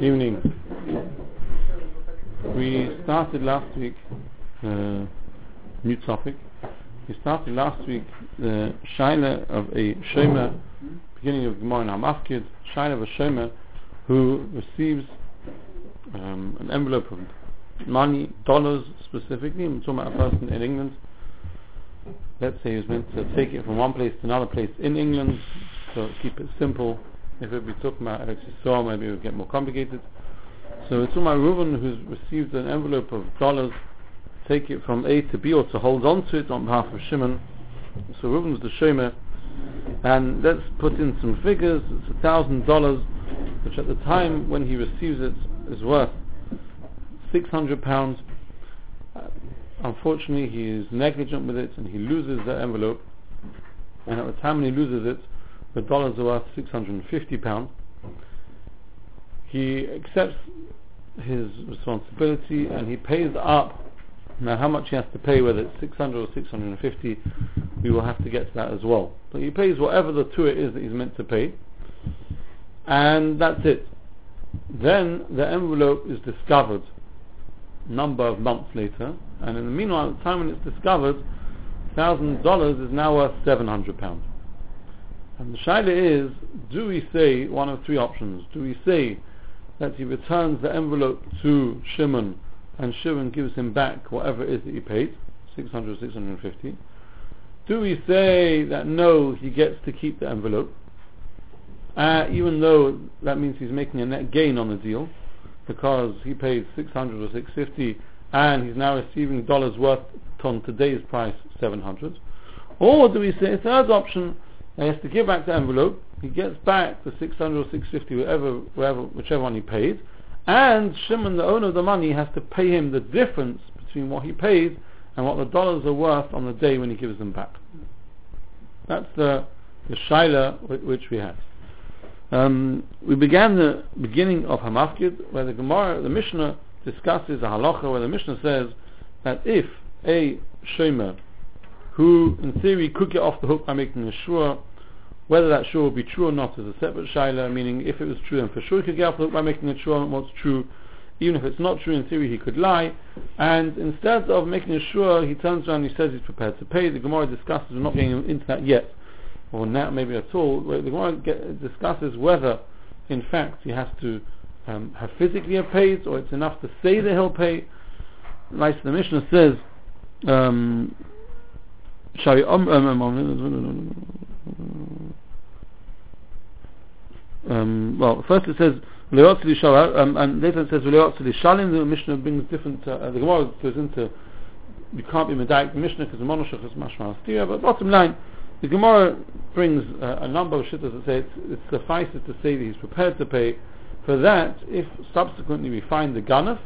Evening. We started last week uh, new topic. We started last week the shaila of a shomer, beginning of Gemara Hamafkid, shaila of a shomer who receives um, an envelope of money, dollars specifically. I'm talking about a person in England. Let's say he's meant to take it from one place to another place in England, so keep it simple. If it be talking about Eretz Yisrael, maybe it would get more complicated. So it's my Reuven who's received an envelope of dollars, take it from A to B or to hold on to it on behalf of Shimon. So Reuven's the Shomer. And let's put in some figures. It's a thousand dollars, which at the time when he receives it is worth six hundred pounds. Uh, unfortunately, he is negligent with it and he loses the envelope. And at the time when he loses it, the dollars are worth 650 pounds. He accepts his responsibility and he pays up. Now how much he has to pay, whether it's 600 or 650, we will have to get to that as well. But he pays whatever the two is that he's meant to pay. And that's it. Then the envelope is discovered number of months later, and in the meanwhile, at the time when it's discovered, thousand dollars is now worth seven hundred pounds. And the shaila is, do we say one of three options? Do we say that he returns the envelope to Shimon and Shimon gives him back whatever it is that he paid, 600 650? Do we say that no, he gets to keep the envelope, uh, even though that means he's making a net gain on the deal, because he paid 600 or 650 and he's now receiving dollars worth on today's price 700? Or do we say third option, he has to give back the envelope. He gets back the 600 or 650, whatever, whatever, whichever one he paid. And Shimon, the owner of the money, has to pay him the difference between what he paid and what the dollars are worth on the day when he gives them back. That's the, the shaila which we have. Um, we began the beginning of Hamafkid, where the Gemara, the Mishnah discusses a halacha, where the Mishnah says that if a shomer who in theory could get off the hook by making a shua. Whether that shua will be true or not is a separate shaila, meaning if it was true then for sure he could get off the hook by making a shua and what's true. Even if it's not true in theory he could lie. And instead of making a shua he turns around and he says he's prepared to pay. The Gemara discusses, we're not getting into that yet, or now maybe at all, the Gemara get, discusses whether in fact he has to um, have physically paid or it's enough to say that he'll pay. Like the Mishnah says, um, shall um, um, well, first it says um, and later it says shalim. The Mishnah brings different. Uh, the Gemara goes into you can't be medayik the Mishnah because the monoshach is mashma. But bottom line, the Gemara brings uh, a number of shittas that say it's, it suffices to say that he's prepared to pay. For that, if subsequently we find the ganaf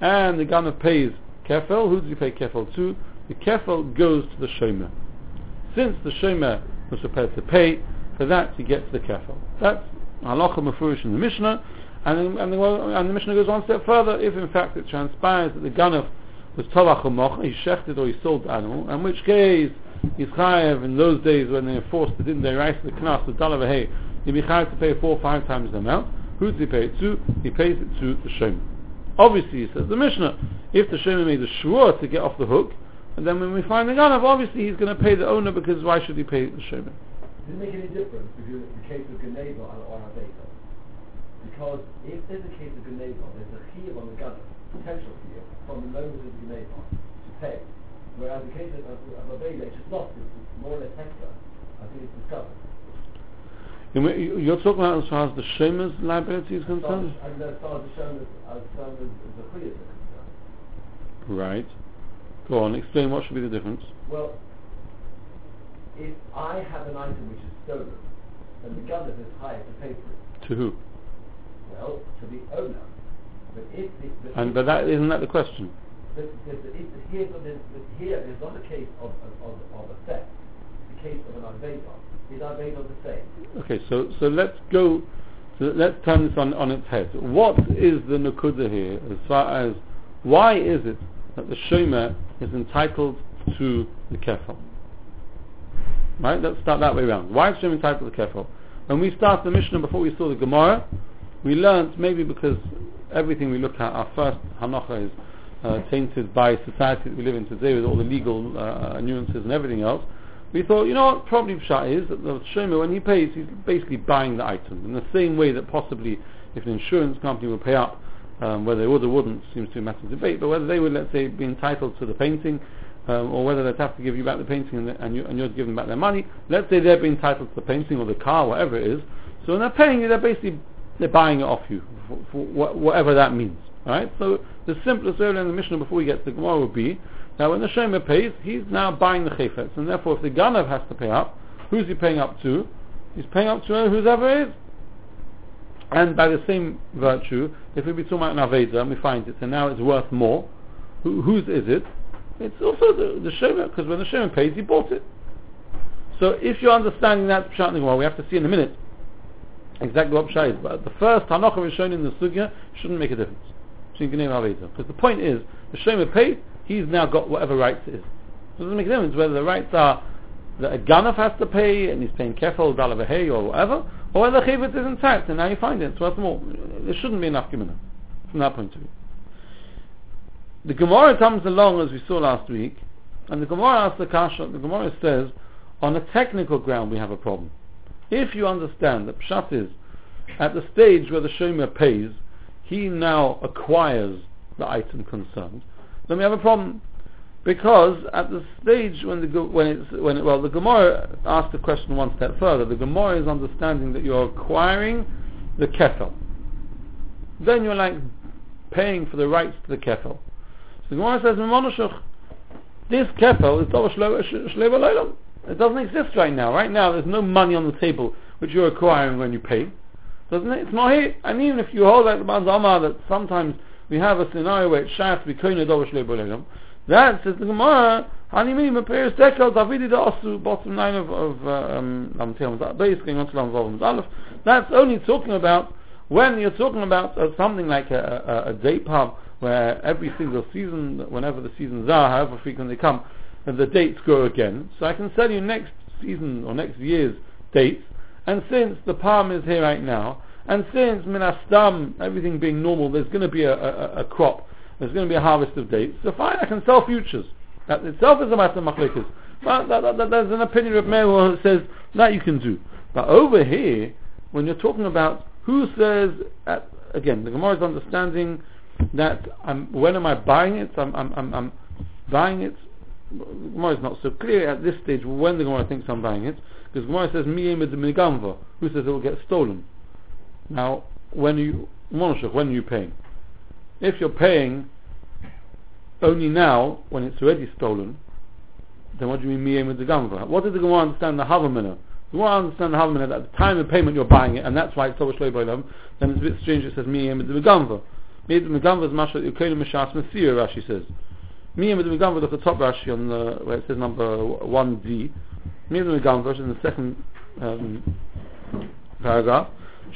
and the ganaf pays kefel, who does he pay kefel to? The kefel goes to the shomer. Since the shomer was prepared to pay, for that he gets the kefel. That's halacha mafurish in the Mishnah, and, and, the, and the Mishnah goes one step further. If in fact it transpires that the ganaf was tovach he shechted or he sold the animal, in which case he's chayev in those days when they enforced the din they rise the knas the dollar hey, he'd be chayev to pay four or five times the amount. Who does he pay it to? He pays it to the shomer. Obviously, he says the Mishnah, if the shomer made a shua to get off the hook, and then when we find the ganav, obviously he's going to pay the owner because why should he pay the shomer? Does it make any difference between the case of Geneva and or Haveta? Because if there's a case of Geneva, there's a chiyuv on the ganav, potential chiyuv, from the moment of Geneva to pay. Whereas the case of, of Haveta, it's just lost, it's more or less extra. I think it's discovered. You're talking about as far as the shomer's liability is concerned? As far as the shomer's, as far as the chiyuv is concerned. Right. Go on, explain what should be the difference. Well, if I have an item which is stolen, then the gunner is hired to pay for it. To who? Well, to the owner. But if the, but and but that isn't that the question. If, here, but there's, but here not a case of, of, of, of a theft. It's a case of an Aveda. Is Aveda the same? Okay, so so let's go. So let's turn this on, on its head. What is the nakuda here as far as why is it that the shomer is entitled to the kefal. Right? Let's start that way around. Why is shomer entitled to the kefal? When we started the Mishnah before we saw the Gemara, we learned maybe because everything we look at, our first hanacha is uh, tainted by society that we live in today with all the legal uh, nuances and everything else. We thought, you know what, probably Pshat is that the Shomer, when he pays, he's basically buying the item. In the same way that possibly if an insurance company will pay up, um, whether they would or wouldn't seems to be a matter of debate, but whether they would, let's say, be entitled to the painting, um, or whether they'd have to give you back the painting and, the, and, you, and you're giving back their money, let's say they're entitled to the painting or the car, whatever it is, so when they're paying you, they're basically they're buying it off you, for, for wh- whatever that means. Alright, so the simplest way in the Mishnah before we get to the Gemara would be that when the Shomer pays, he's now buying the Chayfetz, and therefore if the Ganav has to pay up, who's he paying up to? He's paying up to whoever is. And by the same virtue, if we be talking about an Aveda and we find it, and now it's worth more, who, whose is it? It's also the, the because when the Shomer pays, he bought it. So if you're understanding that Pshat well, we have to see in a minute exactly what Pshat is. But the first Hanocha is shown in the Sugya shouldn't make a difference. Because the point is, the Shomer paid, he's now got whatever rights it is. So it doesn't make a difference whether the rights are that a Ganaf has to pay and he's paying Kefal, Dalavahay or whatever, or the Chayvit is intact and now you find it, worth more. There shouldn't be enough Gemina from that point of view. The Gemara comes along as we saw last week, and the Gemara asks the Kasha, the Gemara says, on a technical ground we have a problem. If you understand that Pshat is, at the stage where the Shomer pays, he now acquires the item concerned, then we have a problem. Because at the stage when the when it's when it, well the Gemara asked the question one step further. The Gemara is understanding that you're acquiring the kettle. Then you're like paying for the rights to the kettle. So the Gemara says, this kefel is It doesn't exist right now. Right now, there's no money on the table which you're acquiring when you pay doesn't it? It's not here. And even if you hold like the Banzama that sometimes we have a scenario where it's be koine dovish le'bolegam, that says the Gemara, Hanimim appears dekel Davidi Asu, bottom line of, of uh, um, basically on to Aleph. That's only talking about when you're talking about uh, something like a, a, a day pub where every single season, whenever the seasons are, however frequent they come, and the dates grow again. So I can tell you next season or next year's dates, and since the palm is here right now, and since minastam, everything being normal, there's going to be a, a, a, crop, there's going to be a harvest of dates, so fine, I can sell futures. That itself is a matter of machlekes. But that, that, that, there's an opinion of Meir that says that you can do. But over here, when you're talking about who says, at, again, the Gemara is understanding that I'm, when am I buying it? I'm, I'm, I'm, I'm buying it. Gemara is not so clear at this stage when the Gemara thinks I'm buying it. Because Gemara says, Migamva, who says it will get stolen. Now, when you, when are you paying? If you're paying only now, when it's already stolen, then what do you mean Miyemid Migamva? What does the Gemara understand the Havamina? The Gemara understand the Havamina that at the time of payment you're buying it, and that's why it's so much then it's a bit strange it says Miyemid Migamva. the Migamva is Masha Yukainu Mishas Mesir, Rashi says. Miyemid Migamva, look at the top Rashi on the, where it says number 1D. Miyam Gamva, in the second um, paragraph,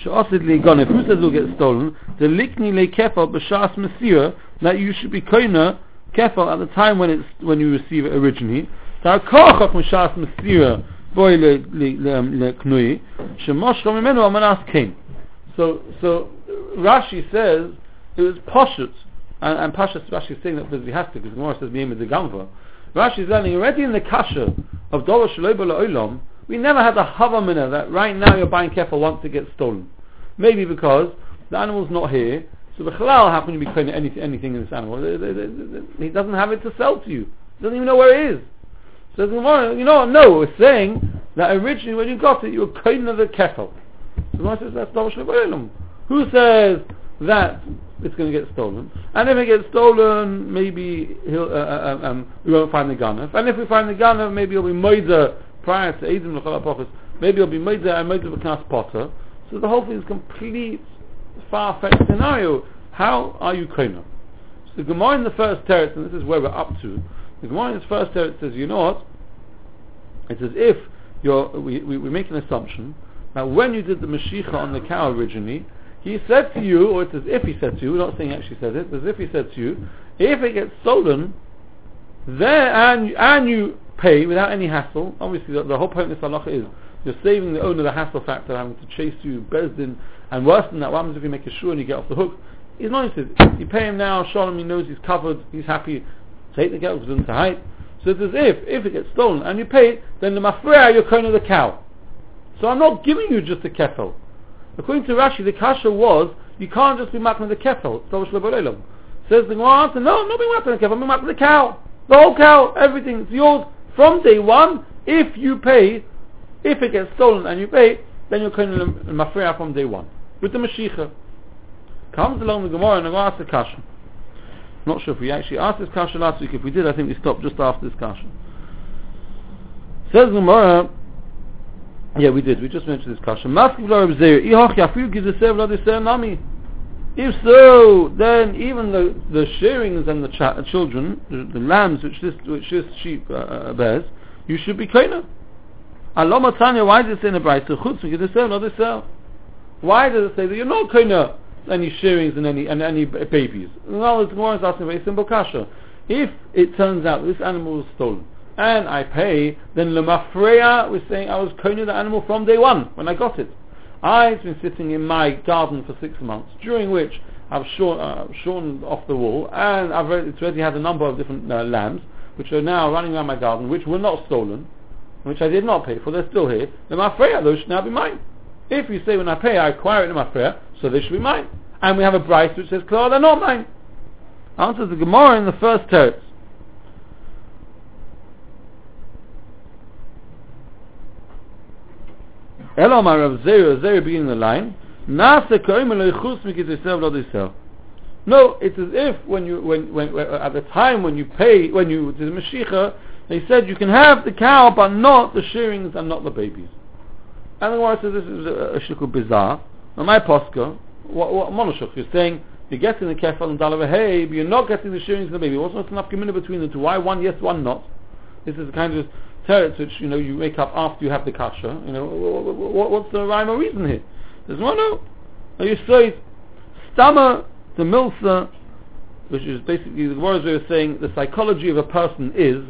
She'asid says will get stolen? The likni le kefal b'shas mesira, that you should be koina kefal at the time when it's when you receive it originally. Ta'kochach b'shas mesira boy le um, knui, shemoshcha mimenu amanas came. So, so Rashi says it was poshut, and, and Pashas Rashi is saying that because he has to, because the Gemara says Miyam the Gamva. Rashi is learning already in the kasha of Dora Shaloba Olam, we never had a havamina that right now you're buying kefir once it gets stolen. Maybe because the animal's not here, so the halal can you be claiming anything, anything in this animal? He doesn't have it to sell to you. He doesn't even know where it is. So the you know, no, we're saying that originally when you got it, you were kind the kefir. So the says that's Shaloba Who says that it's going to get stolen. And if it gets stolen, maybe he'll, uh, uh, uh um, we won't find the gunner. And if we find the gunner, maybe he'll be moider prior to Eidim L'chol Maybe he'll be moider and moider B'knas Potter. So the whole thing is complete far-fetched scenario. How are you koina? So the Gemara in the first teretz, and this is where we're up to, the Gemara in the first teretz says, you know what? It's as if you're, we, we, we make an assumption that when you did the Mashiach on the cow originally, he said to you, or it's as if he said to you, we're not saying he actually said it, it's as if he said to you, if it gets stolen, there and, and you pay without any hassle, obviously the, the whole point of this halacha is You're saving the owner the hassle factor of having to chase you, Bezdin, and worse than that, what happens if you make a shoe and you get off the hook? He's not interested. You pay him now, Shalom, he knows he's covered, he's happy. Take the because to hide. So it's as if, if it gets stolen and you pay it, then the mafreya, you're kind of the cow. So I'm not giving you just a kefel. According to Rashi, the kasha was, you can't just be makna the kefel. Says the Gemara answer, no, I'm not being makna the kefel, I'm being the cow. The whole cow, everything, it's yours from day one. If you pay, if it gets stolen and you pay, then you're kind of mafreya from day one. With the Mashiach. Comes along the Gemara and asks the kasha. Not sure if we actually asked this kasha last week. If we did, I think we stopped just after this kasha. Says Gemara, yeah, we did. We just mentioned this kasha. If so, then even the the shearings and the ch- children, the, the, lambs which this which this sheep uh, uh bears, you should be kaina. Aloma Tanya, why does it say in the Brayso? Chutz mikidusel, not this Why does it say that you're not kaina any shearings and any and any babies? No, the Gemara is asking a very simple kasha. If it turns out this animal was stolen, and I pay, then lemafreya was saying I was koning the animal from day one when I got it. I've been sitting in my garden for six months, during which I've shorn, uh, shorn off the wool, and I've already, it's already had a number of different uh, lambs, which are now running around my garden, which were not stolen, which I did not pay for, they're still here, then my prayer, those should now be mine. If you say when I pay, I acquire it in my prayer, so they should be mine. And we have a price which says, clear, they're not mine. Answers the Gemara in the first teretz. Elomar Rav Zera, Zera beginning the line, No, it's as if when you when, when, when at the time when you pay when you the Mashiach, they said you can have the cow but not the shearings and not the babies. And the Gemara says this is a, a bizarre. Now my posca, what, what Monoshuk is saying, you're getting the kefal and dalav hey, but you're not getting the shearings and the baby. What's not enough community between the two? Why one yes, one not? This is the kind of teretz which you know you make up after you have the kasha. You know what, what's the rhyme or reason here? There's one no. Now you say stama the milsa, which is basically the words we were saying. The psychology of a person is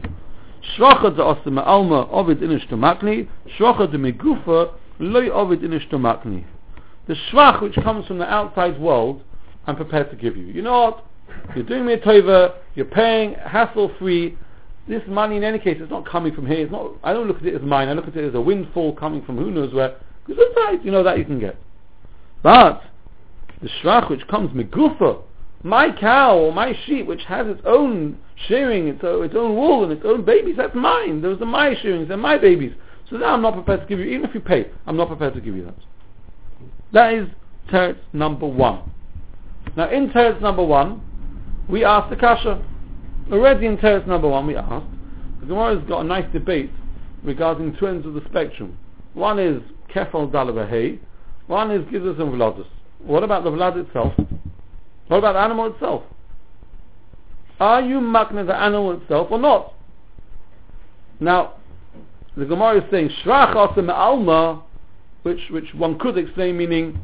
alma ovid megufa loy ovid tomakni. The shvach which comes from the outside world, I'm prepared to give you. You know what? You're doing me a tova, you're paying hassle free, this money in any case is not coming from here. It's not. I don't look at it as mine. I look at it as a windfall coming from who knows where. Because right, you know that you can get. But the shrach which comes megufa, my cow or my sheep which has its own shearing, its own, its own wool and its own babies, that's mine. Those are my shearings. They're my babies. So now I'm not prepared to give you, even if you pay, I'm not prepared to give you that. That is teretz number one. Now in teretz number one, we asked the kasha. Already in Teretz number one we asked, the Gemara has got a nice debate regarding two ends of the spectrum. One is Kefal Dalabahei, one is Gizas and Vladus. What about the Vlad itself? What about the animal itself? Are you makna the animal itself or not? Now, the Gemara is saying Shrach Alma, which which one could explain meaning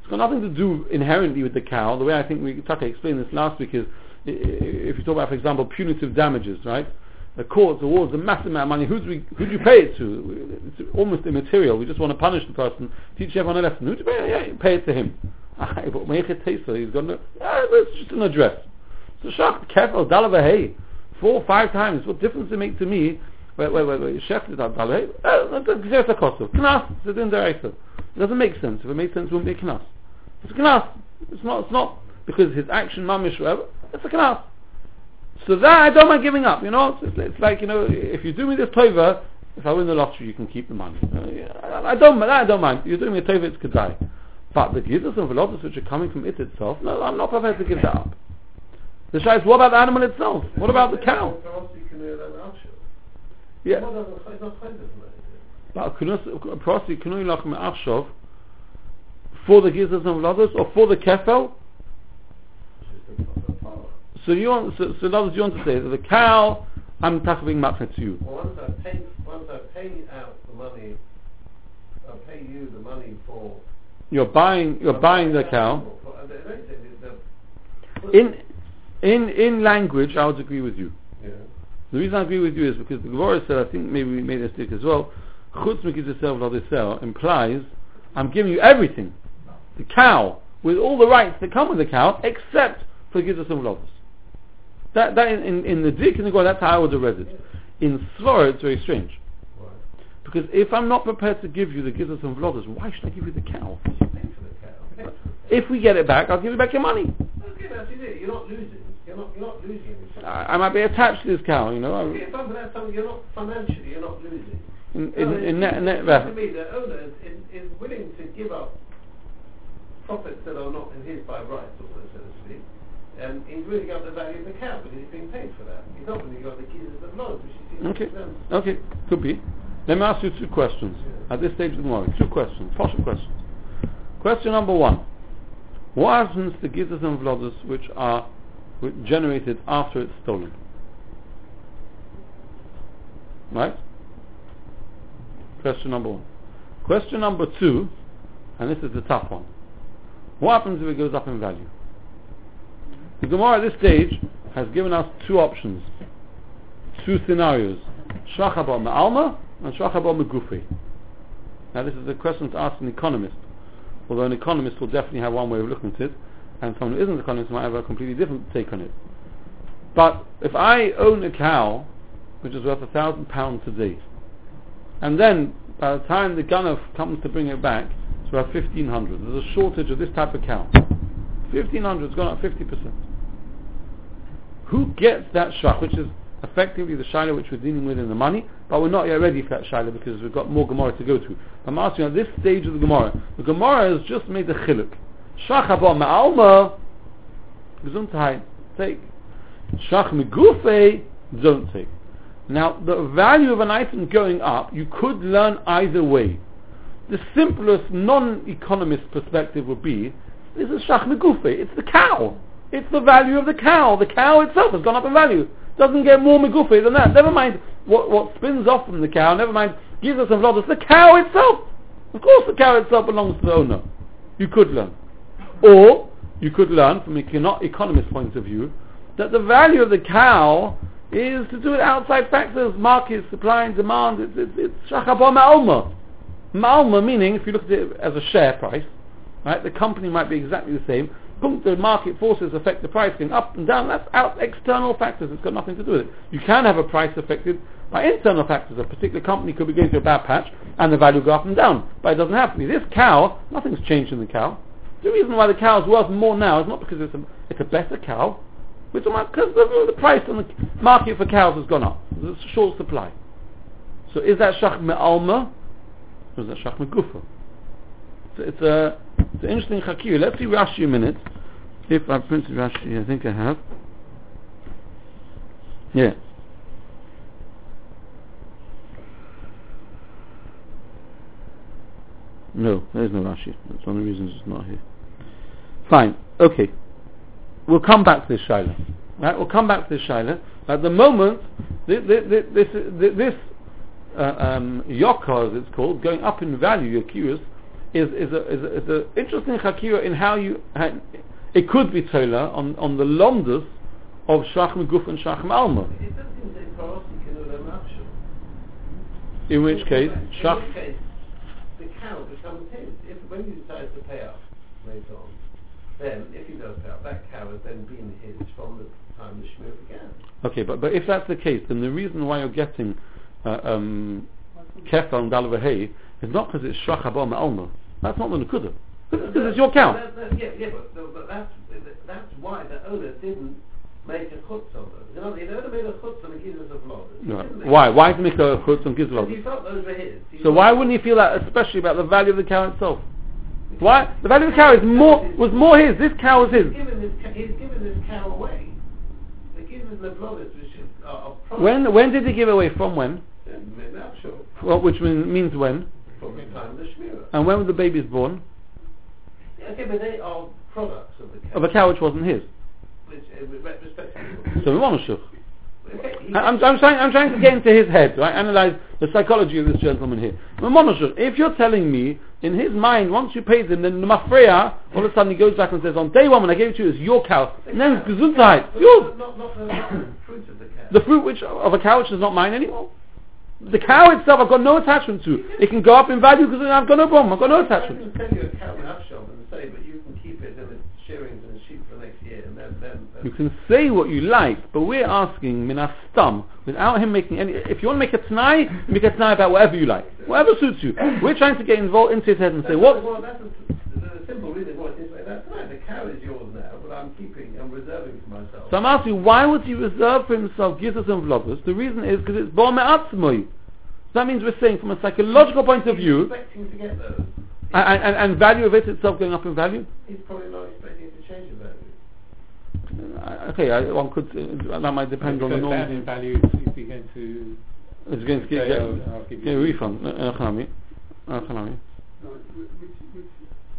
it's got nothing to do inherently with the cow. The way I think we Taka explained this last week is if you talk about, for example, punitive damages, right? The court awards a massive amount of money. Who do, we, who you pay it to? It's almost immaterial. We just want to punish the person, teach everyone a lesson. Who do you pay? Yeah, pay it to him. But make it taste so he's got no. It's just an address. So shach careful dalavahei four five times. What difference does it make to me? Wait, wait, wait, wait. Chef is dalavahei. That's a cost. Knas. It's director. It doesn't make sense. If it makes sense, it wouldn't be knas. It's a knas. It's not. It's not because his action, mamish, whatever. It's a knas. So that I don't mind giving up. You know, it's, it's, like you know, if you do me this tova, if I win the lottery, you can keep the money. Uh, I don't, I don't mind. You're doing me a tova, it's kedai. But the gizos and velotas which are coming from it itself, no, I'm not prepared to give that up. The shah is, what about the animal itself? What about the cow? Yeah. But for the gizos and velotas or for the kefel, so you want, so, so was you want to say that the cow, I'm takaving matcha to you. Well, once I pay, once I pay out the money, I pay you the money for. You're buying, you're buying the cow. In, in, in language, I would agree with you. Yeah. The reason I agree with you is because the Gemara said, I think maybe we made a mistake as well, chutz v'lodisel implies I'm giving you everything. The cow, with all the rights that come with the cow, except for gizas and v'lodis. That, that in, in, in the dik and the goy, that's how I would have read it. In Svara, it's very strange. Because if I'm not prepared to give you the gizas and v'lodis, why should I give you the cow? Pay for the cow. Pay for the cow. If we get it back, I'll give you back your money. Okay, that's it. You're not losing. You're not. You're not losing. I, I might be attached to this cow, you know. I- Okay, something you're not financially. You're not losing. in, No, in, in net, net to me, the owner is, is, is willing to give up profits that are not in his by rights, so to speak. And he's really got the value of the cow, but he's being paid for that. He's not really got the keys of the blood, which seems Okay. Okay, could be. Let me ask you two questions. At this stage of the morning, two questions, partial questions. Question number one. What happens to gizzards and vlodders which are generated after it's stolen? Right? Question number one. Question number two, and this is the tough one. What happens if it goes up in value? The Gemara at this stage has given us two options, two scenarios. Shachaba Alma and Shachaba Megufi. Now this is a question to ask an economist. Although an economist will definitely have one way of looking at it, and someone who isn't an economist might have a completely different take on it. But if I own a cow which is worth a thousand pounds today, and then by the time the gunner comes to bring it back, it's worth fifteen hundred. There's a shortage of this type of cow. Fifteen hundred, it's gone up fifty percent. Who gets that shach, which is effectively the shaila which we're dealing with in the money, but we're not yet ready for that shaila because we've got more Gemara to go through. I'm asking at this stage of the Gemara, the Gemara has just made the chiluk. Shach ma'alma, gesundheit, take. Shach megufe, don't take. Now, the value of an item going up, you could learn either way. The simplest non-economist perspective would be, this is shach megufe, it's the cow. It's the value of the cow. The cow itself has gone up in value. Doesn't get more megufe than that. Never mind what, what spins off from the cow, never mind gives us some vlodders. The cow itself. Of course the cow itself belongs to the owner. You could learn. Or, you could learn from an econo- economist point of view, that the value of the cow is to do with outside factors, market, supply and demand. It's, it's, it's ma'alma. Ma'alma meaning, if you look at it as a share price, right, the company might be exactly the same. The market forces affect the price going up and down. That's out external factors. It's got nothing to do with it. You can have a price affected by internal factors. A particular company could be going through a bad patch and the value go up and down. But it doesn't have to be. This cow, nothing's changed in the cow. The reason why the cow is worth more now is not because it's a, it's a better cow. It's because the, the price on the market for cows has gone up. There's a short supply. So is that shach me'alma or is that shach me'gufa? It's a it's an interesting chakir. Let's see Rashi a minute. If I've printed Rashi, I think I have. Yeah. No, there's no Rashi. That's one of the reasons it's not here. Fine. Okay. We'll come back to this Shaila. Right? We'll come back to this Shaila. At the moment, this, this, this, this uh, um, it's called, going up in value, Yakiris, is is a is a, is a interesting chakira in how you it could be tola on on the lomdus of shachm guf and shachm alma. It doesn't seem to say parasi can do them In which case, In shach which case, the cow becomes his. If when he decides to pay up later on, then if he does pay up, that cow has then been his from the time the shmir began. Okay, but but if that's the case, then the reason why you're getting uh, um, kefal and dalvahei is not because it's shach haba alma. That's not the nekuda. Because it's your cow. That, that, yeah, yeah, but, but that's that's why the owner didn't make a chutz on those. You know, the owner made a chutz on the gizzards of. He Right. Why? Why make a chutz on Because gizlot? he felt those were his. He So why wouldn't he feel that, especially about the value of the cow itself? Why? The value of the cow is more was more his. This cow was his. He's given this, he's given this cow away. The gizzards of lodders, which is uh, are When when did he give away? From when? Well, which mean, means when? From the time of the shmira. And when were the babies born? Yeah, okay, but they are products of the cow. Of a cow which wasn't his. Which, uh, So we want to Okay, I'm, I'm trying. I'm trying to get into his head. Right? Analyze the psychology of this gentleman here. If you're telling me in his mind, once you paid him, then the mafreya, all of a sudden he goes back and says, on day one when I gave it to you, it's your cow. And then it's gesundheit. Not, not, the, not the fruit of the cow. The fruit which of a cow which is not mine anymore. The cow itself I've got no attachment to. It can go up in value because I've got no problem. I've got no I attachment. can send you a cow in Upshot and say, but you can keep it and its shearings and sheep for next year, and then then. then You can say what you like, but we're asking minas stam without him making any. If you want to make a t'nai, make a t'nai about whatever you like, whatever suits you. We're trying to get involved into his head and say what. Well, that's a, the simple reason why it's like that. Right, the cow is yours now, but I'm keeping, reserving for myself. So I'm asking, why would he reserve for himself gizos and vloggers? The reason is because it's bor me'atzmoi. So that means we're saying from a psychological point of view, expecting to get those. and, and, and value of it itself going up in value. He's probably not expecting it to change in value. Uh, Okay, I, one could. Uh, that might depend on the Because that normal. in value is going to It's going to get, say, get, I'll give get a you- refund. Uh, uh, Hanami. Uh, Hanami. No, which, which,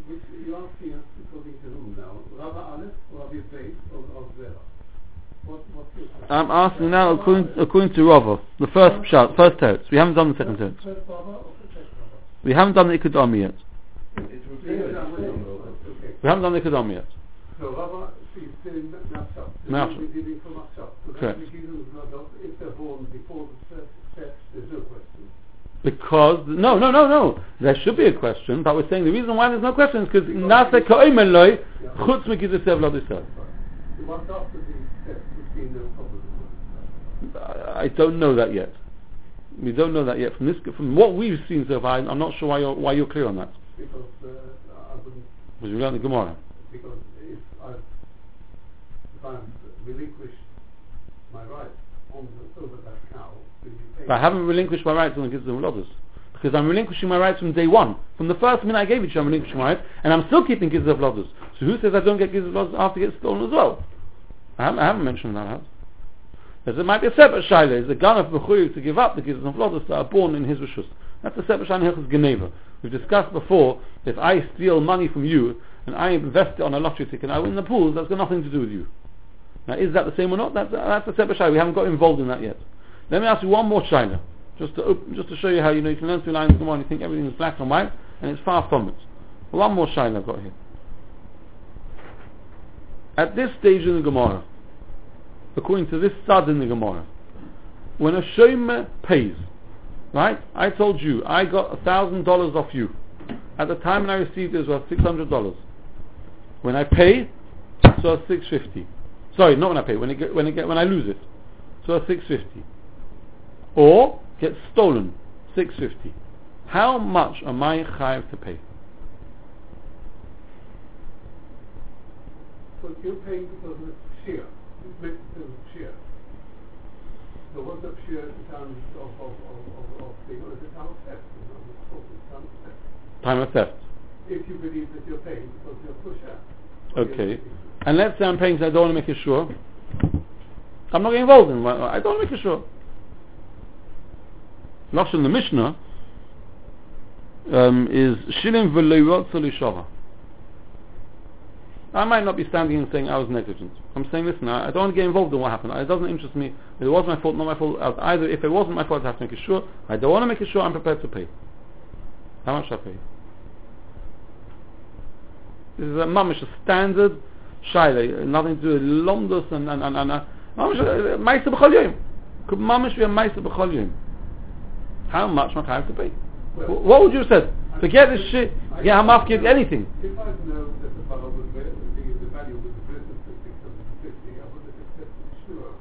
which you're asking us Um, now? Rava Aleph, Rav Yisrael, or? What? I'm asking now according, according to Rava, the first shot, first teretz. We haven't done the second Rava? We haven't done the Ikadami yet. We haven't done the Ikadami yet. So Rava is doing Nafshat. Nafshat. We're dealing from Nafshat. So Correct. if they're born before the steps, there's no question. Because, no, no, no, no. There should be a question, but we're saying the reason why there's no question is because Nasa Ka'omen Loi, Chutz no problem. I don't know that yet. We don't know that yet. From this, from what we've seen so far, I'm not sure why you're, why you're clear on that. Because uh, I wouldn't Because we learned the Gemara. because if I've, if relinquished my rights on the, that cow, you? But I haven't relinquished my rights on the Gizim Vloggers. Because I'm relinquishing my rights from day one. From the first minute I gave it to you, I'm relinquishing my rights, and I'm still keeping Gizim Vloggers. So who says I don't get Gizim Vloggers after it gets stolen as well? I haven't, I haven't mentioned that. Have. Because it might be a separate shaila. Is a gun of Bechuyu to give up the of Vloggers that are born in his Rishus. That's a separate shaila in Geneva. We've discussed before, if I steal money from you, and I invest it on a lottery ticket, and I win the pool, that's got nothing to do with you. Now, is that the same or not? That's, that's a separate shaila. We haven't got involved in that yet. Let me ask you one more shaila. Just to, op- just to show you how you know you can learn through lines come on you think everything is black and white and it's far from it. One more shine I've got here. At this stage in the Gemara, according to this sad in the Gemara, when a shomer pays, right? I told you I got a thousand dollars off you. At the time when I received it, it was six hundred dollars. When I pay, worth six fifty. Sorry, not when I pay. When it get, when it get, when I lose it, so six fifty. Or gets stolen, six fifty. How much am I chayav to pay? So you're paying because of shear. It's meant to shear. So what's the shear in terms of, of, of, of, of the, is it, time of theft? You know, it's called the time of theft. Time of. If you believe that you're paying because you're pusher. Okay. And let's say I'm paying because I don't want to make it sure. I'm not getting involved in it. I don't want to make it sure. Lashon in the Mishnah um, is Shilim v'leirot. I might not be standing and saying I was negligent. I'm saying, listen, I, I don't want to get involved in what happened. It doesn't interest me. If it was my fault, not my fault. Either if it wasn't my fault, I have to make it sure. I don't want to make it sure. I'm prepared to pay. How much I pay? This is a mamish, a standard shaila, nothing to do with lomdus and and and and. uh, Mamish, uh, ma'aser b'chol yom. Could mamish be a ma'aser b'chol yom? How much am I have to pay? Wh- What would you have said? Forget this shit. Yeah, I'm asking anything. If I know that the fellow was the, value of the business is 650, I would have accepted sure.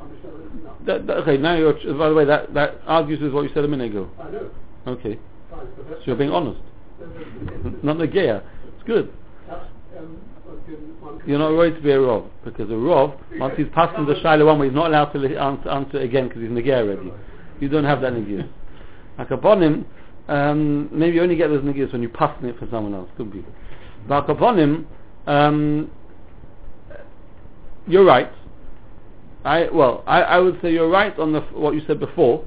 I'm sure. That, that, okay, now you're. By the way, that that argues with what you said a minute ago. I know. Okay, Fine, so so you're being honest, not negaya. It's good. that's, um, one can- one can You're not right to be a rov because a rov, once he's passed in the shaila one way, he's not allowed to answer, answer again because he's negaya already. You don't have that in negaya. Him, um, maybe you only get those negayas when you pass it for someone else. Could be. But him, um, you're right. I well, I, I would say you're right on the, what you said before.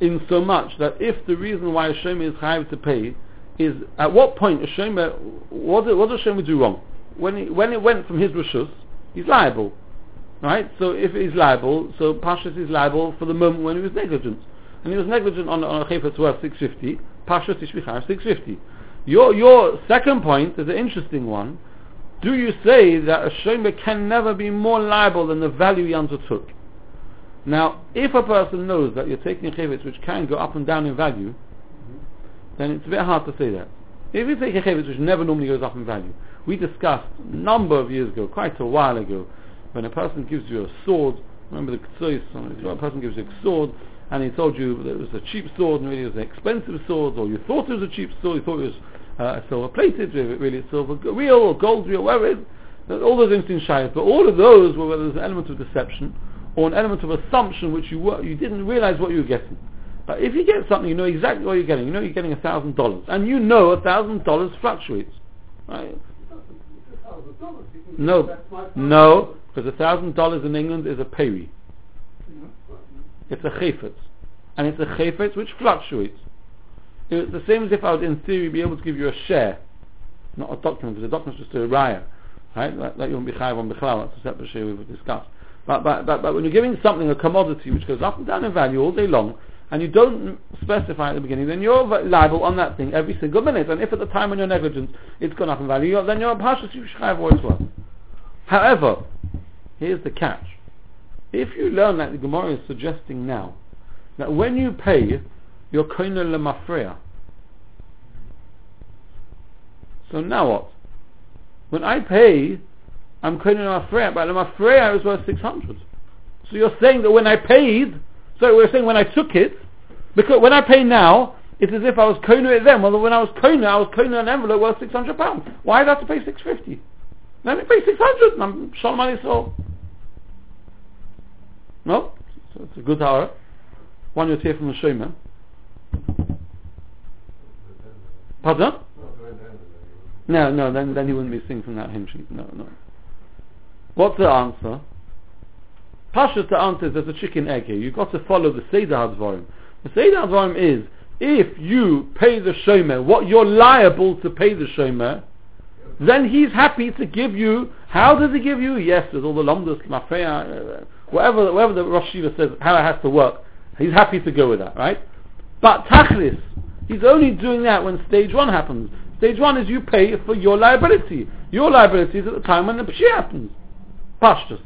In so much that if the reason why a shomer is chayav to pay is at what point a shomer what did, what does a shomer do wrong? When he, when it went from his rishus, he's liable, right? So if he's liable, so Pashas is liable for the moment when he was negligent, and he was negligent on on a chayfetz worth six fifty. Pashas is chayav six fifty. Your your second point is an interesting one. Do you say that a shomer can never be more liable than the value he undertook? Now, if a person knows that you're taking a which can go up and down in value, then it's a bit hard to say that. If you take a chayvitz which never normally goes up in value, we discussed a number of years ago, quite a while ago, when a person gives you a sword, remember the ktsois, a person gives you a sword, and he told you that it was a cheap sword and really it was an expensive sword, or you thought it was a cheap sword, you thought it was uh, silver plated, really it's silver real or gold real, whatever it is, all those things in shayas, but all of those were whether there's an element of deception or an element of assumption which you were, you didn't realize what you were getting. But if you get something, you know exactly what you're getting. You know you're getting a thousand dollars, and you know a thousand dollars fluctuates. Right? It's a thousand dollars. You can say No, that's my thousand no, because a thousand dollars in England is a peri. It's a chayfetz, and it's a chayfetz which fluctuates. It's the same as if I would, in theory, be able to give you a share, not a document, because a document is just a raya, right? That, that you won't be chayav on bichlal. That's a separate share we've discussed. But, but, but, but when you're giving something a commodity which goes up and down in value all day long, and you don't specify at the beginning, then you're liable on that thing every single minute. And if at the time when you're negligent it's gone up in value, then you're a partial to chayav what it's worth. However, here's the catch. If you learn that the Gemara is suggesting now, that when you pay, you're koina lemafreya. So now what? When I pay, I'm koina lemafreya, but lemafreya is worth 600. So you're saying that when I paid, so we're saying when I took it, because when I pay now, it's as if I was koina it then. Well, when I was koina, I was koina an envelope worth 600 pounds. Why did I have to pay 650? Let me pay 600 and I'm shalom. No? So it's a good hour. One you'll hear from the Shema. Pardon? No, no, then, then he wouldn't be singing from that hymn. No, no. What's the answer? Pasha's the answer is there's a chicken egg here. You've got to follow the Seder HaDvarim. The Seder HaDvarim is, if you pay the Shomer what you're liable to pay the Shomer, then he's happy to give you, how does he give you? Yes, there's all the lomdus, mafreya, uh, whatever, whatever the Rosh Yeshiva says, how it has to work. He's happy to go with that, right? But tachlis, he's only doing that when stage one happens. Stage one is you pay for your liability. Your liability is at the time when the pshia happens. Pashtus.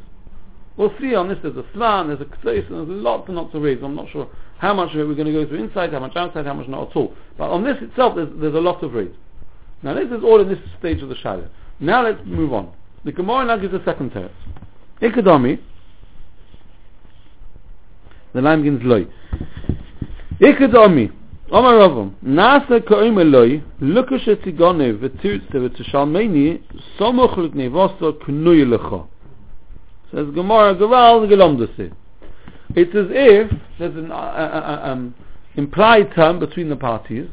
We'll see on this, there's a slan, there's a kseis, and there's lots and lots of reasons. I'm not sure how much of it we're going to go through inside, how much outside, how much not at all. But on this itself, there's, there's a lot of reasons. Now this is all in this stage of the Shaila. Now let's move on. The Gemara now gives a second teretz. Ikadomi. The line begins loy. Ikadomi. Omar Ravam. Nasa. Lukash. Says Gemara Gaval Gelomdase. It's as if there's an uh, uh, uh, um, implied term between the parties.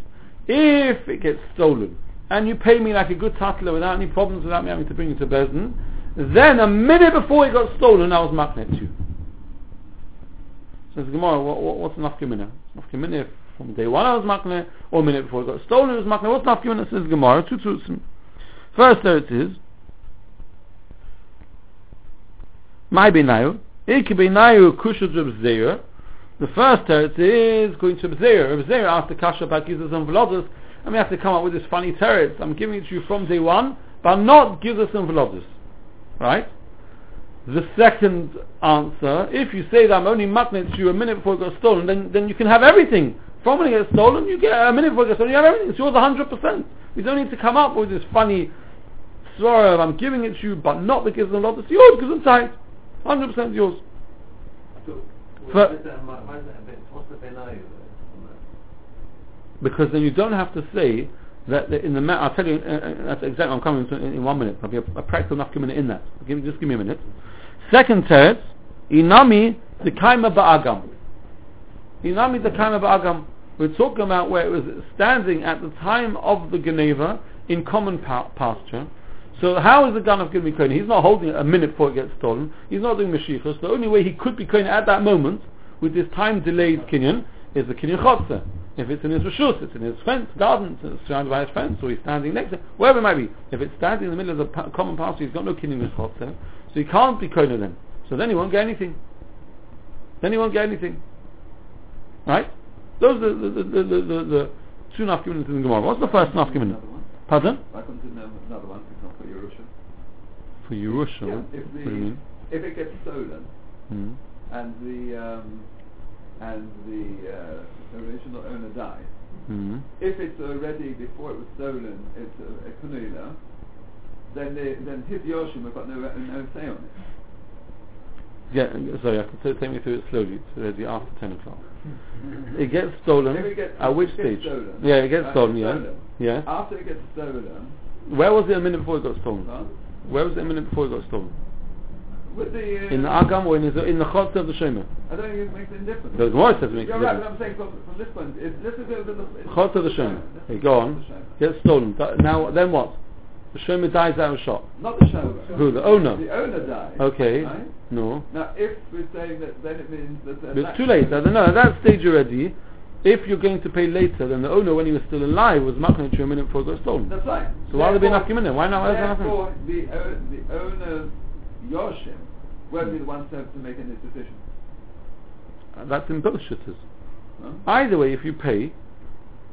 If it gets stolen, and you pay me like a good tatler without any problems, without me having to bring it to Bezdin, then a minute before it got stolen, I was maknet to you. Says Gemara, what, what, what's nafkamina? Nafkamina from day one I was maknet, or a minute before it got stolen, it was maknet. What's nafkamina? Says Gemara, two tzutzim. First there it is, my benayu, ik benayu kushut Reb Zeir. The first teretz is going to Reb Zeir. Reb Zeir asked the kasha gizas and v'lodus, and we have to come up with this funny teretz. I'm giving it to you from day one, but not gizas and v'lodus. Right? The second answer, if you say that I'm only matnet to you a minute before it got stolen, then, then you can have everything. From when it gets stolen, you get a minute before it gets stolen, you have everything. It's yours 100%. We don't need to come up with this funny swara of I'm giving it to you, but not because of the lot. It's yours because it's tight. 100% yours. So, For- that, why is that a bit, what's the benayu on that? Because then you don't have to say that in the ma- I'll tell you, uh, uh, that's exactly I'm coming to in, in one minute. I'll be a, a practical enough minute in that. Give, just give me a minute. Second teretz, inami the kaima ba'agam. Inami the kaima ba'agam. We're talking about where it was standing at the time of the Geneva in common pa- pasture. So how is the gun of going to be kohen? He's not holding it a minute before it gets stolen. He's not doing mashichas. The only way he could be kohen at that moment, with this time delayed kinyan, is the kinyan chotzer. If it's in his rishus, it's in his fence, garden, it's surrounded by his fence, or he's standing next to it, wherever it might be. If it's standing in the middle of the common pasture, he's got no kinyan chotzer, so he can't be kohen then. So then he won't get anything. Then he won't get anything. Right? Those are the, the, the, the, the, the two nafkiminins in the Gemara. What's the first nafkimin? Pardon? Why couldn't know another one, for example, Yerusha? For Yerusha. Yeah, if, you the, if it gets stolen, Hmm. and the um, and the uh, original owner dies, hmm if it's already before it was stolen, it's a, a kunula, then the, then his Yoshim have got no no say on it. Yeah, sorry, I can take me through it slowly. So the after 10 o'clock. It gets stolen. It gets- At which stage? stolen. Yeah, it gets Uh, stolen, yeah. stolen. Yeah. After it gets stolen, Where was it a minute before it got stolen? huh? Where was it a minute before it got stolen? With the uh, In the Agam or in the, in the Chotz of the Shomer? I don't think it makes any difference. The Gemara says it makes You're a right, difference. but I'm saying from, from this point, it's, this is the, the, Chotz of the Shomer. Okay, go on. Gets stolen. Now, then what? The Shomer dies out of shot. Not the shower. Who? The owner? The owner dies. Okay. Right? No. Now, if we're saying that, then it means that. It's too late. I don't know. At that stage already, if you're going to pay later, then the owner, when he was still alive, was marking you a minute before it got stolen. That's right. So why would there be enough minute? Why not? Why does that happen? Therefore, the, o- the owner's Yoshim won't be the one to, to make any decision. Uh, That's in both shittahs. Huh? Either way, if you pay,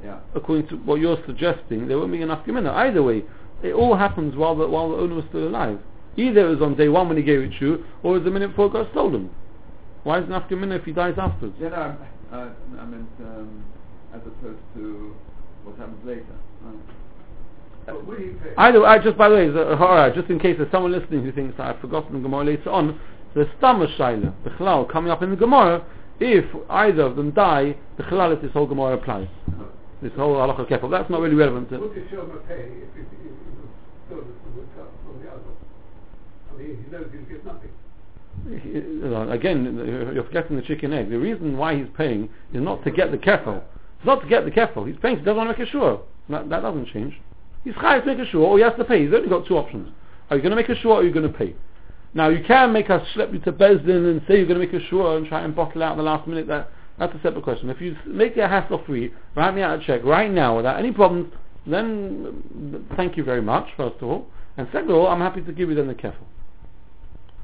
Yeah. according to what you're suggesting, there won't be enough gemina. Either way, it all happens while the, while the owner was still alive. Either it was on day one when he gave it to you, or it was the minute before it got stolen. Why is enough gemina if he dies afterwards? Yeah, no, I'm- uh, I meant um, as opposed to what happens later. Right. But will he pay? Either I just by the way, horror, uh, just in case there's someone listening who thinks that I've forgotten the Gemara later on, the Stammer Shaila, the Chalal coming up in the Gemara, if either of them die, the Chalal if this whole Gemara applies. Uh-huh. This whole halacha kefil. That's not really relevant. To, Would the Shomer pay if it, if it was stolen from the, cup- from the other? I mean, he knows he'll get nothing. Uh, again, you're forgetting the chicken egg. The reason why he's paying is not to get the kefil. It's not to get the kefil. He's paying. He doesn't want to make a sure. That, that doesn't change. He's chayav to make a sure, or he has to pay. He's only got two options. Are you going to make a sure, or are you going to pay? Now you can make us slip you to Beis Din and say you're going to make a sure and try and bottle out in the last minute. That that's a separate question. If you make it hassle free, write me out a check right now without any problems, then thank you very much. First of all, and second of all, I'm happy to give you then the kefil.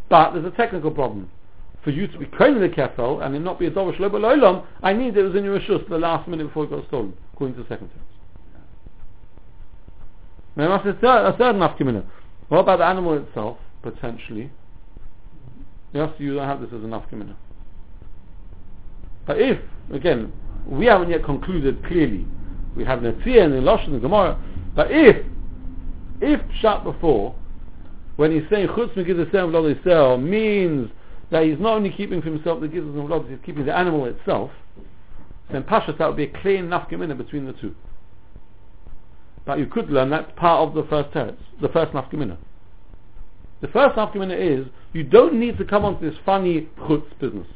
But there's a technical problem. For you to be claiming the kefil and it not be a dovish lo olam, I need it was in your rishus the last minute before it got stolen, according to the second. Now that's a third, a third nafkamina. What about the animal itself, potentially? Yes, you don't have this as a nafkamina. But if, again, we haven't yet concluded clearly, we have Netzia and the Losh and the Gemara, but if, if shot before, when he's saying chutz megidus v'lo Yisrael means that he's not only keeping for himself the gidus and v'lo, he's keeping the animal itself, then pashas that would be a clear nafkamina between the two. But you could learn that's part of the first teretz, the first nafkamina. The first nafkamina is you don't need to come onto this funny chutz business,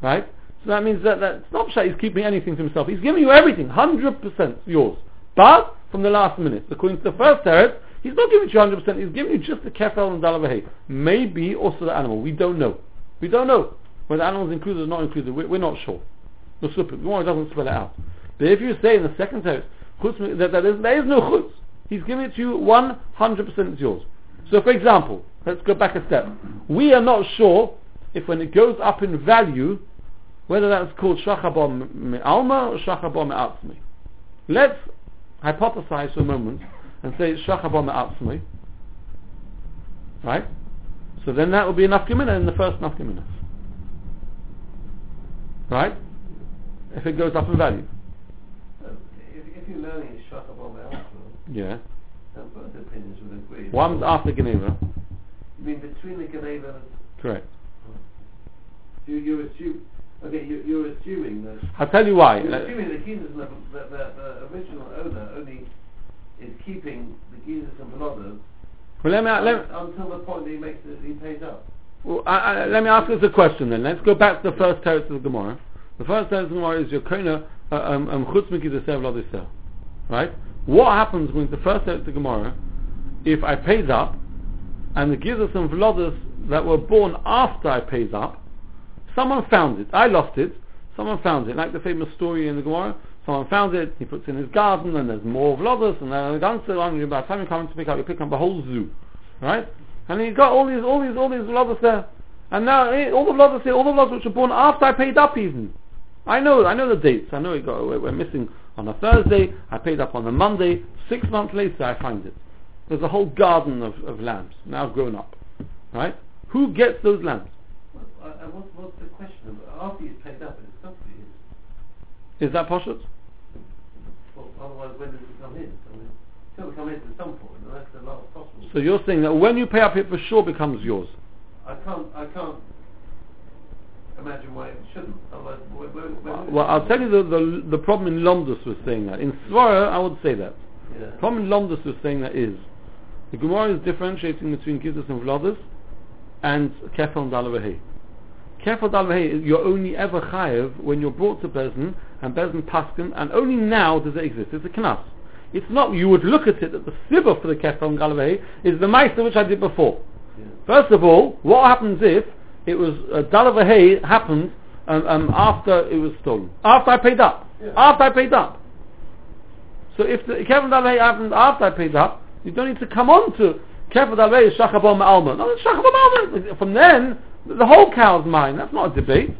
right? So that means that, that that he's keeping anything to himself. He's giving you everything, 100% yours. But from the last minute, according to the first teretz, he's not giving you 100%, he's giving you just the kefel and dalavahay. Maybe also the animal. We don't know. We don't know whether the animal is included or not included. We're, we're not sure. The Gemara doesn't spell it out. But if you say in the second teretz, that, is, there is no chutz, he's giving it to you 100% it's yours. So for example, let's go back a step. We are not sure if when it goes up in value, whether that's called shachabah me'alma or shachabah me'atzmi. Let's hypothesize for a moment and say it's shachabah me'atzmi. Right? So then that will be enough gemina in the first gemina. Right? If it goes up in value. If, you're learning it's Shachabah Yeah. then both opinions would agree. One's after Geneva. You mean between the Geneva Correct. you, you're assuming, okay, you, you're assuming that, I'll tell you why. you're Uh, assuming the gizas, the, the, the, the original owner only is keeping the gizas and Beloved well, let me, let me, until the point that he makes it, he pays up. Well, I, I, let me ask us a question then. Let's go back to the first teretz of the Gemara. The first teretz of the Gemara is your kona uh, um um, chutz mikidaseh v'lo Right? What happens when the first of the Gemara, if I paid up, and the gizas and vlodas that were born after I paid up, someone found it. I lost it. Someone found it. Like the famous story in the Gemara. Someone found it. He puts it in his garden, and there's more vlodas, and then the on you. By the time you come to pick up, you pick up a whole zoo, right? And he's got all these, all these, all these vlodas there. And now eh, all the vlodas here, all the vlodas which were born after I paid up even. I know, I know the dates. I know we got, we're, we're missing on a Thursday. I paid up on a Monday. Six months later, I find it. There's a whole garden of, of lambs now grown up, right? Who gets those lambs? Well, uh, uh, what, what's the question? After he's paid up, it's not for. Is that poshut? Well, otherwise, when does it come in? It's got to come in at some point, and that's a lot of possible. So you're saying that when you pay up, it for sure becomes yours. I can't, I can't imagine why it shouldn't. Otherwise, where, where, where Well, I'll tell you the, the, the problem in Lomdus was saying that. In Svara, I would say that. Yeah. The problem in Lomdus was saying that is, the Gemara is differentiating between Gizis and Vladis and Kefel and Dalavahi. Kefel Dalavahi, you're only ever chayev when you're brought to Beis Din and Beis Din Paskin, and only now does it exist. It's a knas. It's not, you would look at it that the sibba for the Kefel and Dalavahi is the meister which I did before. Yeah. First of all, what happens if it was uh, Dalavahi happened um, um, after it was stolen? After I paid up. Yeah. After I paid up. So if the Kefel Dalvei happened after I paid up, you don't need to come on to Kefel Dalvei is Shachabom Alma. No, it's Shachabom Alma. From then, the whole cow's mine. That's not a debate.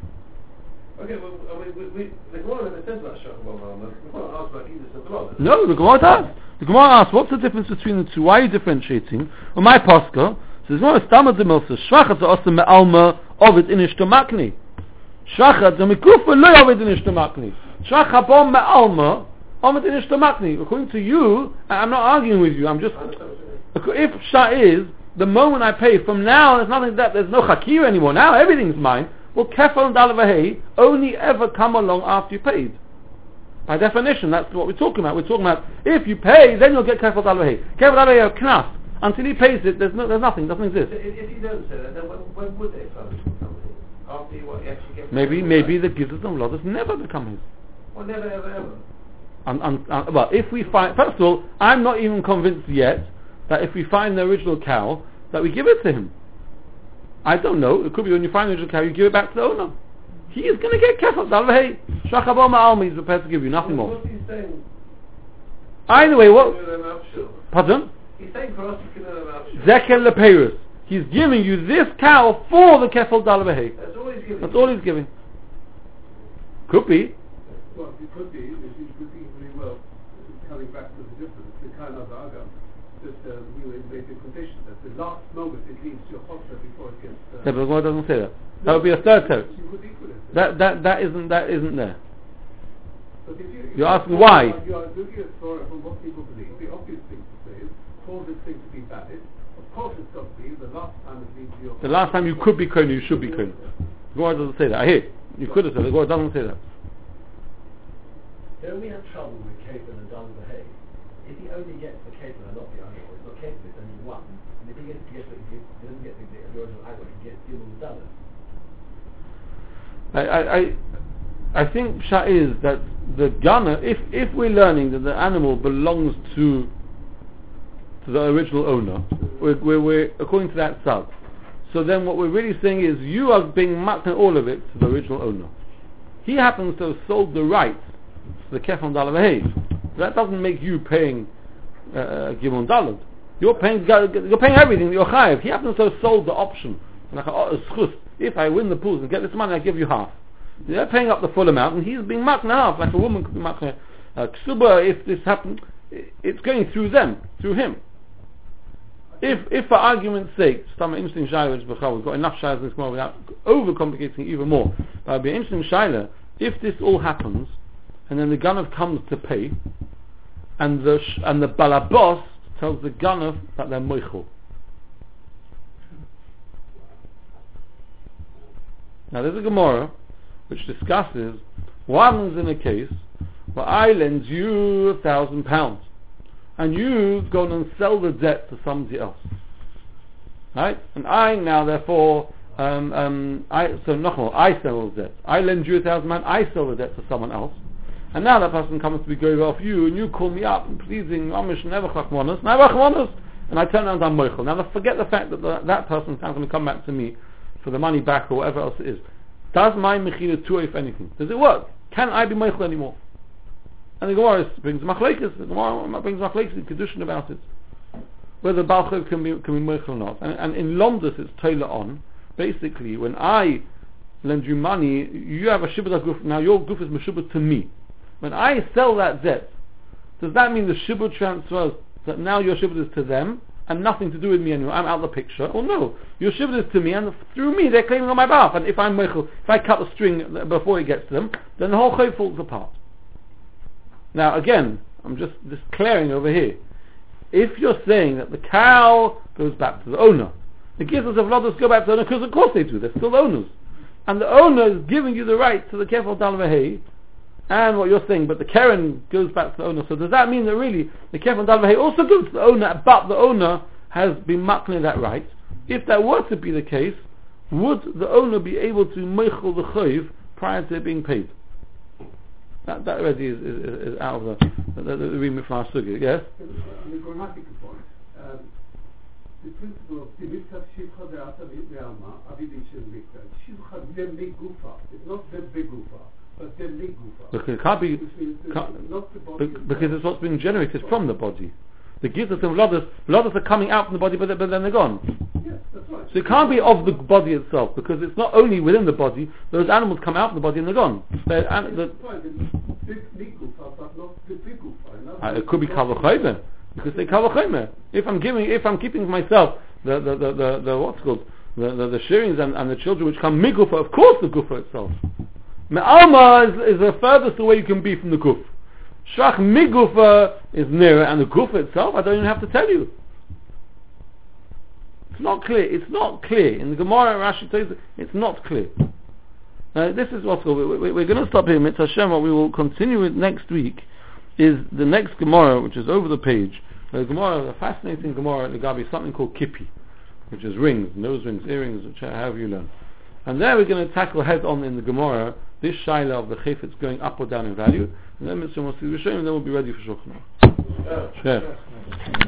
Okay, well, I mean, we, we, the Gemara never says about Shachar Malma. The Gemara asks about gizas and Blood. No, the Gemara does. The Gemara asks, what's the difference between the two? Why are you differentiating? Well, my posca says, no, it's Tamad the Milsa. Shvachat the Osam Alma Ovid in Ishtamakni. Shvachat the Mikufa Lo Ovid in Ishtamakni. Shvachat Bom Alma Ovid in Ishtamakni. According to you, I'm not arguing with you, I'm just... If Shah is, the moment I pay, from now there's nothing that, there's no Hakir anymore, now everything's mine. Well, Kefal and Dalavahei only ever come along after you paid. By definition, that's what we're talking about. We're talking about if you pay, then you'll get Kefal Dalavahei. Kefal Dalavahei knas. Until he pays it, there's, no, there's nothing, doesn't exist. if, if you don't say that, then when, when would they establish company? After you, what, you actually get... Maybe, the maybe the Gizzards and Lodders never become his. Well, never, ever, ever. Un, uh, well, if we find, first of all, I'm not even convinced yet that if we find the original cow, that we give it to him. I don't know. It could be when you find the original cow, you give it back to the owner. He is going to get kefal. Dalvei, shachaboma alma, he's prepared to give you nothing more. What's he saying? Either way, what? You know, I'm sure. Pardon? He's saying for us, you can know about sure. Zekel lepeirus. He's giving you this cow for the kefal dalvei. That's all he's giving. That's all he's giving. Could be. Well, it could be, it could be very well, coming back to the difference, the kind of agam, just uh, you know, make condition that the last moment it leaves your hotspot before it gets. Uh, Yeah, but God doesn't say that. That would be a third teretz. You could equal it. That that that isn't that isn't there. But if you, if You're asking why? You are looking at Torah from what people believe. The obvious thing to say is, call this thing to be valid. Of course it's got to be the last time it leaves your The last time you could be kohen, you should be kohen. The Gemara doesn't say that. I hear. You could have said it. The Gemara doesn't say that. Don't we have trouble with Caper and Dunn behave? If he only gets the Caper and not the Iowa, it's not Caper, it's only one. And if he gets, gets it, he he doesn't get the, the original Iowa, he gets Gimel and Dunn. I, I, I, I think Pshat is that the gunner, if, if we're learning that the animal belongs to, to the original owner, we're, we're, we're according to that sub. So then what we're really saying is you are being in all of it to the original owner. He happens to have sold the rights to the Kefon Dalavahev. That doesn't make you paying uh, Gimon Dalad. You're paying, you're paying everything you're chayiv. He happens to have sold the option. Oh, it's. If I win the pools and get this money, I give you half. They're paying up the full amount, and he's being in half, like a woman could be marked. Uh, ksuba, if this happened, it's going through them, through him. If, if for argument's sake, some interesting shaila, which we've got enough shailas in this Gemara without overcomplicating even more, but it'd be an interesting shaila, if this all happens, and then the gunner comes to pay, and the sh- and the balabos tells the gunner that they're moichel. Now there's a Gemara which discusses what happens in a case where I lend you a thousand pounds and you go and sell the debt to somebody else. Right? And I now therefore um, um, I so no, I sell the debt. I lend you a thousand pounds, I sell the debt to someone else. And now that person comes to be going off you and you call me up and pleasing Amish never chachmonas, never chachmonas and I turn around and I'm moichel. Now forget the fact that the, that person's now going to come back to me for the money back or whatever else it is. Does my mechila tua if anything? Does it work? Can I be moichel anymore? And the Gemara brings machlekes. The Gemara brings machlekes in Kiddushin about it, whether balchev can be can be or not. And, and in Lomdus it's tailor on. Basically, when I lend you money, you have a shibud guf. Now your guf is meshubah to me. When I sell that debt, does that mean the shibud transfers that now your shibud is to them and nothing to do with me anymore? I'm out of the picture. Or no, your shibud is to me and through me they're claiming on my behalf. And if I'm meichel, if I cut the string before it gets to them, then the whole chayv falls apart. Now again, I'm just declaring over here. If you're saying that the cow goes back to the owner, the gifts of Lotus go back to the owner because of course they do. They're still owners, and the owner is giving you the right to the kefal dalvahei, and what you're saying, but the Karen goes back to the owner. So does that mean that really the kefal dalvahei also goes to the owner, but the owner has been makling that right? If that were to be the case, would the owner be able to meichel the chayiv prior to it being paid? That, that already is, is, is out of the, the, the, the remit from our sugya. Yes? On the grammatical point, um, the principle of the mitzvah shivcha de'ata ve'alma, avidim shivcha de migufa, it's not de begufa, but. Because it can't be, the- can't- not the body be- because it's what's been generated from the body. The gifts of blooders, blooders are coming out from the body, but, but then they're gone. Yes, that's right. So it can't be of the body itself, because it's not only within the body, those animals come out from the body and they're gone. They're, an, the, It's fine, the big migufa, but not the bigufa. In other Uh, it could be kavachomer because they kavachomer. If I'm giving, if I'm keeping myself the the the, the, the what's called the the, the shearings and, and the children which come migufa, of course the gufa itself. Me'alma is, is the furthest away you can be from the guf. Shach migufa is nearer, and the gufa itself, I don't even have to tell you. It's not clear. It's not clear in the Gemara. Rashi tells you it's not clear. Now, this is what's called. We, we're going to stop here. Mitzvah Hashem. What we will continue with next week is the next Gemara, which is over the page. The Gemara, a fascinating Gemara, the Gabi, something called Kippi, which is rings, nose rings, earrings, which however you learn. And there we're going to tackle head on in the Gemara this shaila of the chayfetz going up or down in value. And then Mitzvah will see the and then we'll be ready for Shulchan Aruch. Uh, sure.